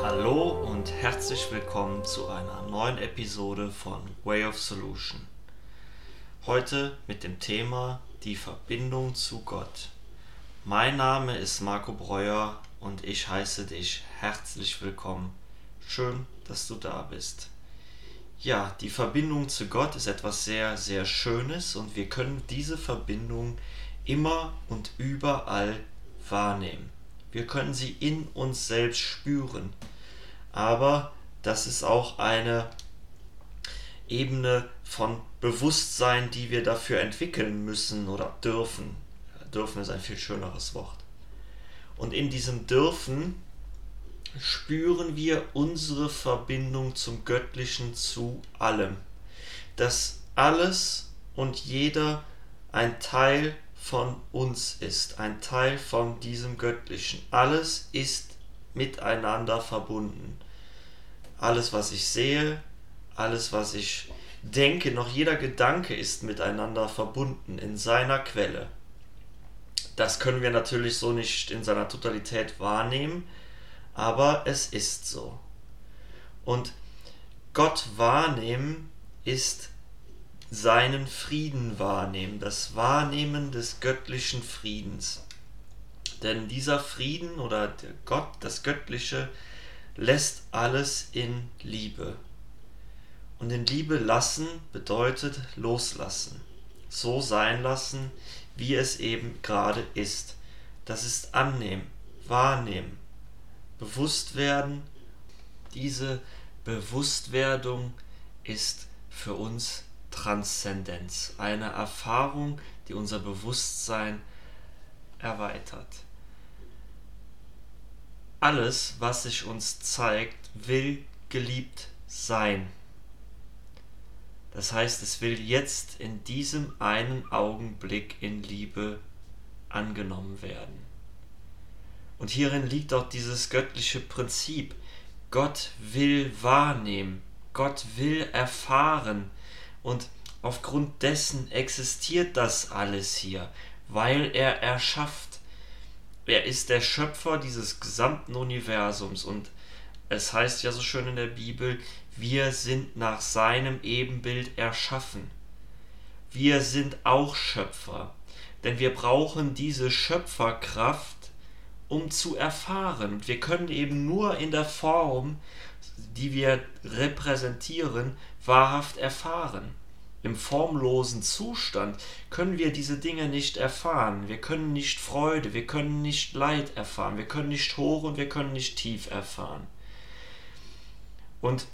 Hallo und herzlich willkommen zu einer neuen Episode von Way of Solution. Heute mit dem Thema die Verbindung zu Gott. Mein Name ist Marco Breuer und ich heiße dich herzlich willkommen. Schön, dass du da bist. Ja, die Verbindung zu Gott ist etwas sehr, sehr Schönes und wir können diese Verbindung immer und überall wahrnehmen. Wir können sie in uns selbst spüren. Aber das ist auch eine Ebene von Bewusstsein, die wir dafür entwickeln müssen oder dürfen. Dürfen ist ein viel schöneres Wort. Und in diesem Dürfen spüren wir unsere Verbindung zum Göttlichen zu allem. Dass alles und jeder ein Teil von uns ist, ein Teil von diesem Göttlichen. Alles ist miteinander verbunden. Alles, was ich sehe, alles, was ich denke, noch jeder Gedanke ist miteinander verbunden in seiner Quelle. Das können wir natürlich so nicht in seiner Totalität wahrnehmen, aber es ist so. Und Gott wahrnehmen ist seinen Frieden wahrnehmen, das Wahrnehmen des göttlichen Friedens. Denn dieser Frieden oder Gott, das Göttliche, lässt alles in Liebe. Und in Liebe lassen bedeutet loslassen. So sein lassen, wie es eben gerade ist. Das ist annehmen, wahrnehmen, bewusst werden. Diese Bewusstwerdung ist für uns Transzendenz, eine Erfahrung, die unser Bewusstsein erweitert. Alles, was sich uns zeigt, will geliebt sein. Das heißt, es will jetzt in diesem einen Augenblick in Liebe angenommen werden. Und hierin liegt auch dieses göttliche Prinzip. Gott will wahrnehmen, Gott will erfahren und aufgrund dessen existiert das alles hier, weil er erschafft. Er ist der Schöpfer dieses gesamten Universums und es heißt ja so schön in der Bibel, wir sind nach seinem Ebenbild erschaffen. Wir sind auch Schöpfer, denn wir brauchen diese Schöpferkraft, um zu erfahren. Wir können eben nur in der Form, die wir repräsentieren, wahrhaft erfahren. Im formlosen Zustand können wir diese Dinge nicht erfahren. Wir können nicht Freude, wir können nicht Leid erfahren, wir können nicht hoch und wir können nicht tief erfahren. Und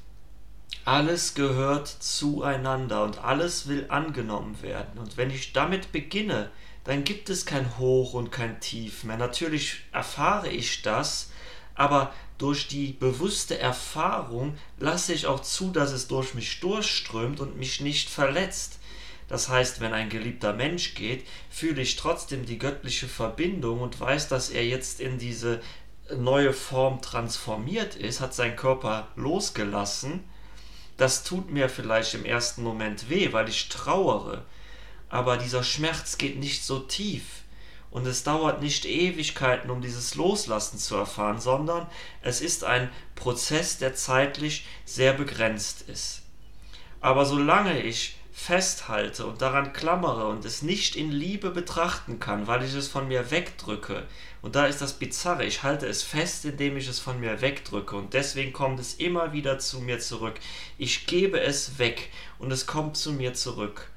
alles gehört zueinander und alles will angenommen werden. Und wenn ich damit beginne, dann gibt es kein Hoch und kein Tief mehr. Natürlich erfahre ich das, aber durch die bewusste Erfahrung lasse ich auch zu, dass es durch mich durchströmt und mich nicht verletzt. Das heißt, wenn ein geliebter Mensch geht, fühle ich trotzdem die göttliche Verbindung und weiß, dass er jetzt in diese neue Form transformiert ist, hat seinen Körper losgelassen. Das tut mir vielleicht im ersten Moment weh, weil ich trauere. Aber dieser Schmerz geht nicht so tief. Und es dauert nicht Ewigkeiten, um dieses Loslassen zu erfahren, sondern es ist ein Prozess, der zeitlich sehr begrenzt ist. Aber solange ich festhalte und daran klammere und es nicht in Liebe betrachten kann, weil ich es von mir wegdrücke. Und da ist das Bizarre, ich halte es fest, indem ich es von mir wegdrücke und deswegen kommt es immer wieder zu mir zurück. Ich gebe es weg und es kommt zu mir zurück,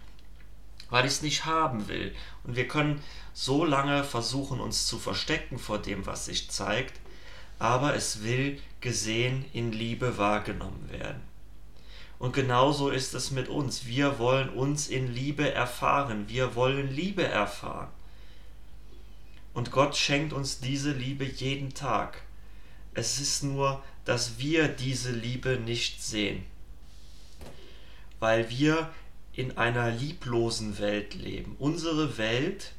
weil ich es nicht haben will. Und wir können so lange versuchen, uns zu verstecken vor dem, was sich zeigt, aber es will gesehen in Liebe wahrgenommen werden. Und genauso ist es mit uns. Wir wollen uns in Liebe erfahren. Wir wollen Liebe erfahren. Und Gott schenkt uns diese Liebe jeden Tag. Es ist nur, dass wir diese Liebe nicht sehen. Weil wir in einer lieblosen Welt leben. Unsere Welt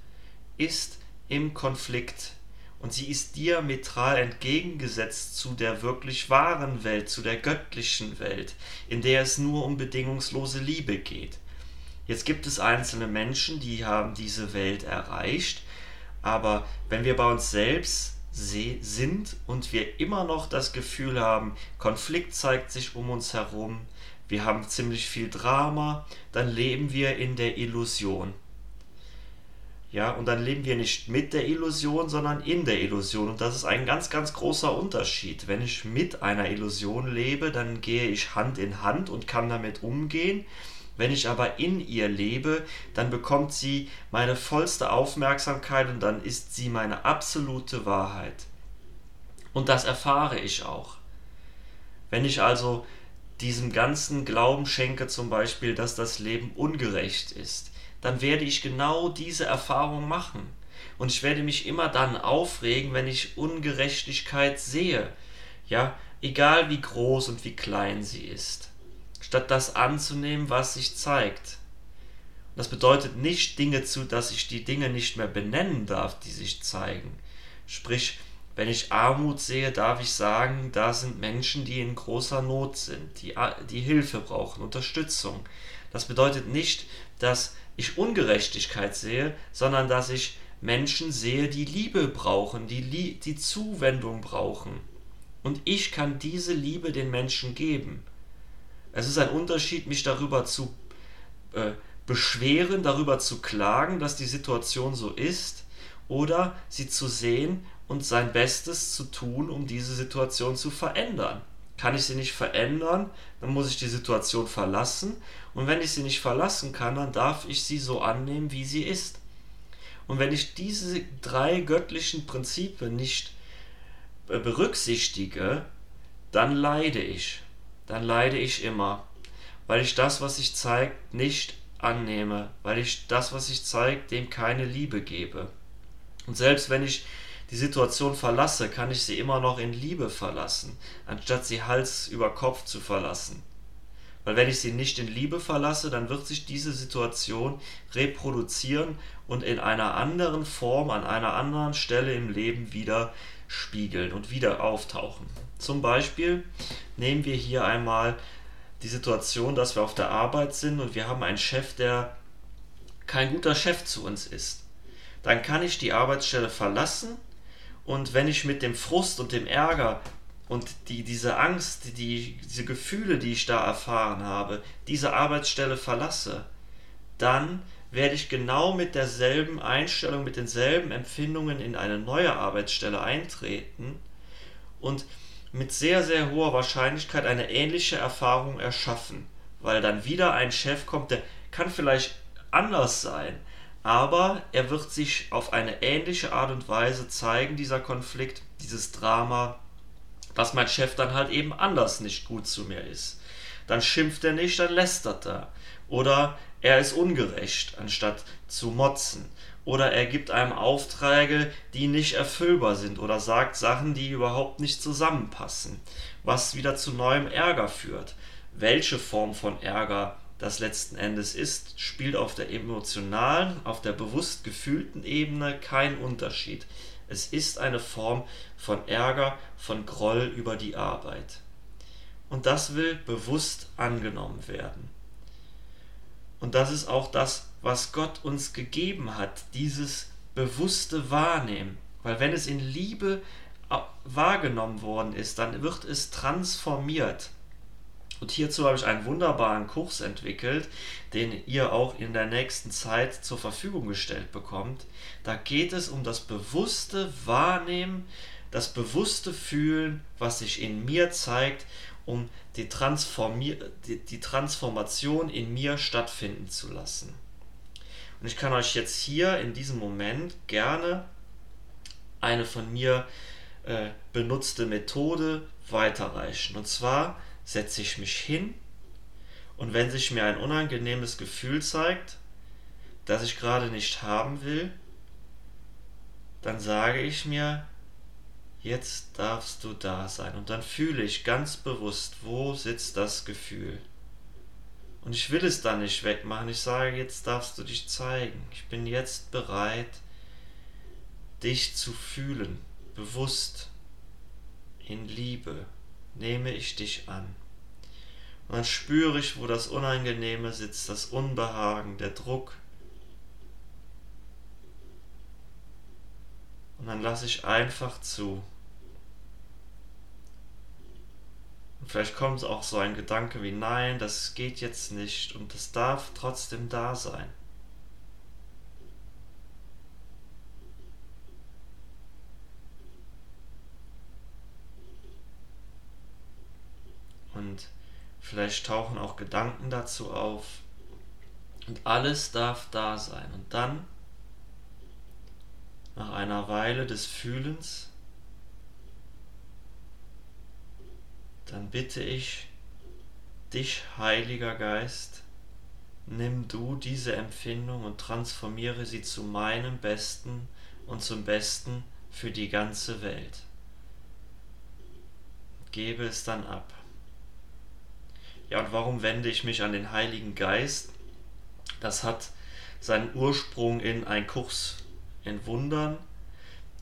ist im Konflikt und sie ist diametral entgegengesetzt zu der wirklich wahren Welt, zu der göttlichen Welt, in der es nur um bedingungslose Liebe geht. Jetzt gibt es einzelne Menschen, die haben diese Welt erreicht, aber wenn wir bei uns selbst sind und wir immer noch das Gefühl haben, Konflikt zeigt sich um uns herum, wir haben ziemlich viel Drama, dann leben wir in der Illusion. Ja, und dann leben wir nicht mit der Illusion, sondern in der Illusion. Und das ist ein ganz, ganz großer Unterschied. Wenn ich mit einer Illusion lebe, dann gehe ich Hand in Hand und kann damit umgehen. Wenn ich aber in ihr lebe, dann bekommt sie meine vollste Aufmerksamkeit und dann ist sie meine absolute Wahrheit. Und das erfahre ich auch. Wenn ich also diesem ganzen Glauben schenke zum Beispiel, dass das Leben ungerecht ist, dann werde ich genau diese Erfahrung machen. Und ich werde mich immer dann aufregen, wenn ich Ungerechtigkeit sehe. Ja, egal wie groß und wie klein sie ist statt das anzunehmen, was sich zeigt. Das bedeutet nicht Dinge zu, dass ich die Dinge nicht mehr benennen darf, die sich zeigen. Sprich, wenn ich Armut sehe, darf ich sagen, da sind Menschen, die in großer Not sind, die, die Hilfe brauchen, Unterstützung. Das bedeutet nicht, dass ich Ungerechtigkeit sehe, sondern dass ich Menschen sehe, die Liebe brauchen, die, die Zuwendung brauchen. Und ich kann diese Liebe den Menschen geben. Es ist ein Unterschied, mich darüber zu äh, beschweren, darüber zu klagen, dass die Situation so ist, oder sie zu sehen und sein Bestes zu tun, um diese Situation zu verändern. Kann ich sie nicht verändern, dann muss ich die Situation verlassen. Und wenn ich sie nicht verlassen kann, dann darf ich sie so annehmen, wie sie ist. Und wenn ich diese drei göttlichen Prinzipien nicht äh, berücksichtige, dann leide ich dann leide ich immer, weil ich das, was sich zeigt, nicht annehme, weil ich das, was sich zeigt, dem keine Liebe gebe. Und selbst wenn ich die Situation verlasse, kann ich sie immer noch in Liebe verlassen, anstatt sie Hals über Kopf zu verlassen. Weil wenn ich sie nicht in Liebe verlasse, dann wird sich diese Situation reproduzieren und in einer anderen Form, an einer anderen Stelle im Leben wieder spiegeln und wieder auftauchen. Zum Beispiel nehmen wir hier einmal die Situation, dass wir auf der Arbeit sind und wir haben einen Chef, der kein guter Chef zu uns ist. Dann kann ich die Arbeitsstelle verlassen und wenn ich mit dem Frust und dem Ärger und die, diese Angst, die, diese Gefühle, die ich da erfahren habe, diese Arbeitsstelle verlasse, dann werde ich genau mit derselben Einstellung, mit denselben Empfindungen in eine neue Arbeitsstelle eintreten und mit sehr, sehr hoher Wahrscheinlichkeit eine ähnliche Erfahrung erschaffen, weil dann wieder ein Chef kommt, der kann vielleicht anders sein, aber er wird sich auf eine ähnliche Art und Weise zeigen, dieser Konflikt, dieses Drama, dass mein Chef dann halt eben anders nicht gut zu mir ist. Dann schimpft er nicht, dann lästert er. Oder er ist ungerecht, anstatt zu motzen oder er gibt einem Aufträge, die nicht erfüllbar sind oder sagt Sachen, die überhaupt nicht zusammenpassen, was wieder zu neuem Ärger führt. Welche Form von Ärger das letzten Endes ist, spielt auf der emotionalen, auf der bewusst gefühlten Ebene keinen Unterschied. Es ist eine Form von Ärger, von Groll über die Arbeit. Und das will bewusst angenommen werden. Und das ist auch das, was Gott uns gegeben hat, dieses bewusste Wahrnehmen. Weil wenn es in Liebe wahrgenommen worden ist, dann wird es transformiert. Und hierzu habe ich einen wunderbaren Kurs entwickelt, den ihr auch in der nächsten Zeit zur Verfügung gestellt bekommt. Da geht es um das bewusste Wahrnehmen, das bewusste Fühlen, was sich in mir zeigt, um die, Transformier die, die Transformation in mir stattfinden zu lassen. Und ich kann euch jetzt hier in diesem Moment gerne eine von mir äh, benutzte Methode weiterreichen. Und zwar setze ich mich hin und wenn sich mir ein unangenehmes Gefühl zeigt, das ich gerade nicht haben will, dann sage ich mir, jetzt darfst du da sein. Und dann fühle ich ganz bewusst, wo sitzt das Gefühl. Und ich will es dann nicht wegmachen. Ich sage, jetzt darfst du dich zeigen. Ich bin jetzt bereit, dich zu fühlen, bewusst, in Liebe. Nehme ich dich an. Und dann spüre ich, wo das Unangenehme sitzt, das Unbehagen, der Druck. Und dann lasse ich einfach zu. Und vielleicht kommt auch so ein Gedanke wie, nein, das geht jetzt nicht und das darf trotzdem da sein. Und vielleicht tauchen auch Gedanken dazu auf. Und alles darf da sein. Und dann, nach einer Weile des Fühlens, dann bitte ich dich, Heiliger Geist, nimm du diese Empfindung und transformiere sie zu meinem Besten und zum Besten für die ganze Welt. Gebe es dann ab. Ja, und warum wende ich mich an den Heiligen Geist? Das hat seinen Ursprung in ein Kurs in Wundern.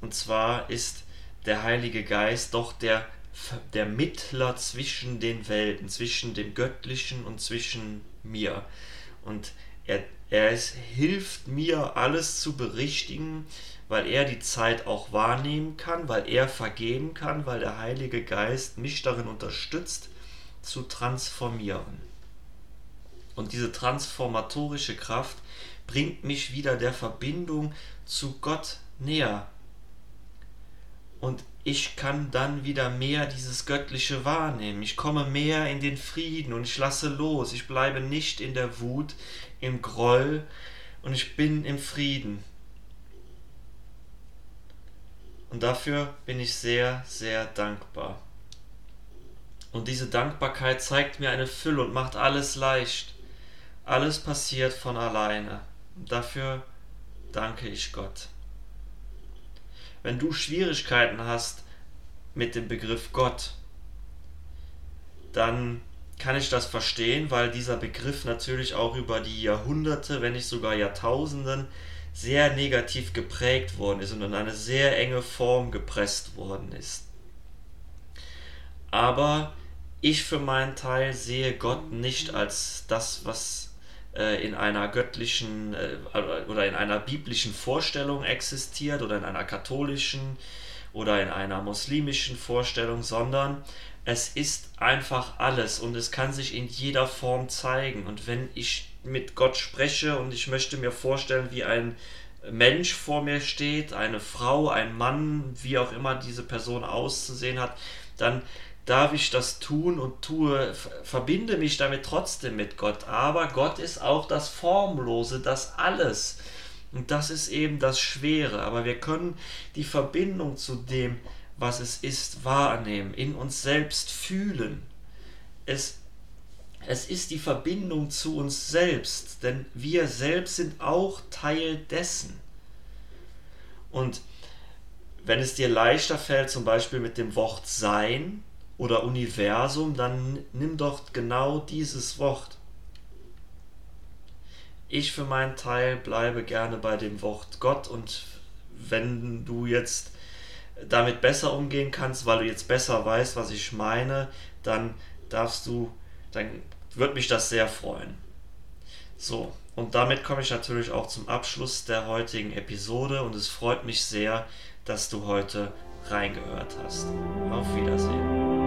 Und zwar ist der Heilige Geist doch der, der Mittler zwischen den Welten, zwischen dem Göttlichen und zwischen mir. Und er, er ist, hilft mir, alles zu berichtigen, weil er die Zeit auch wahrnehmen kann, weil er vergeben kann, weil der Heilige Geist mich darin unterstützt, zu transformieren. Und diese transformatorische Kraft bringt mich wieder der Verbindung zu Gott näher. Und ich kann dann wieder mehr dieses Göttliche wahrnehmen. Ich komme mehr in den Frieden und ich lasse los. Ich bleibe nicht in der Wut, im Groll und ich bin im Frieden. Und dafür bin ich sehr, sehr dankbar. Und diese Dankbarkeit zeigt mir eine Fülle und macht alles leicht. Alles passiert von alleine. Dafür danke ich Gott. Wenn du Schwierigkeiten hast mit dem Begriff Gott, dann kann ich das verstehen, weil dieser Begriff natürlich auch über die Jahrhunderte, wenn nicht sogar Jahrtausenden, sehr negativ geprägt worden ist und in eine sehr enge Form gepresst worden ist. Aber ich für meinen Teil sehe Gott nicht als das, was äh, in einer göttlichen äh, oder in einer biblischen Vorstellung existiert oder in einer katholischen oder in einer muslimischen Vorstellung, sondern es ist einfach alles und es kann sich in jeder Form zeigen. Und wenn ich mit Gott spreche und ich möchte mir vorstellen, wie ein Mensch vor mir steht, eine Frau, ein Mann, wie auch immer diese Person auszusehen hat, dann darf ich das tun und tue, verbinde mich damit trotzdem mit Gott. Aber Gott ist auch das Formlose, das Alles. Und das ist eben das Schwere. Aber wir können die Verbindung zu dem, was es ist, wahrnehmen, in uns selbst fühlen. Es, es ist die Verbindung zu uns selbst, denn wir selbst sind auch Teil dessen. Und wenn es dir leichter fällt, zum Beispiel mit dem Wort sein, oder Universum, dann nimm doch genau dieses Wort. Ich für meinen Teil bleibe gerne bei dem Wort Gott und wenn du jetzt damit besser umgehen kannst, weil du jetzt besser weißt, was ich meine, dann darfst du, dann wird mich das sehr freuen. So, und damit komme ich natürlich auch zum Abschluss der heutigen Episode und es freut mich sehr, dass du heute reingehört hast. Auf Wiedersehen.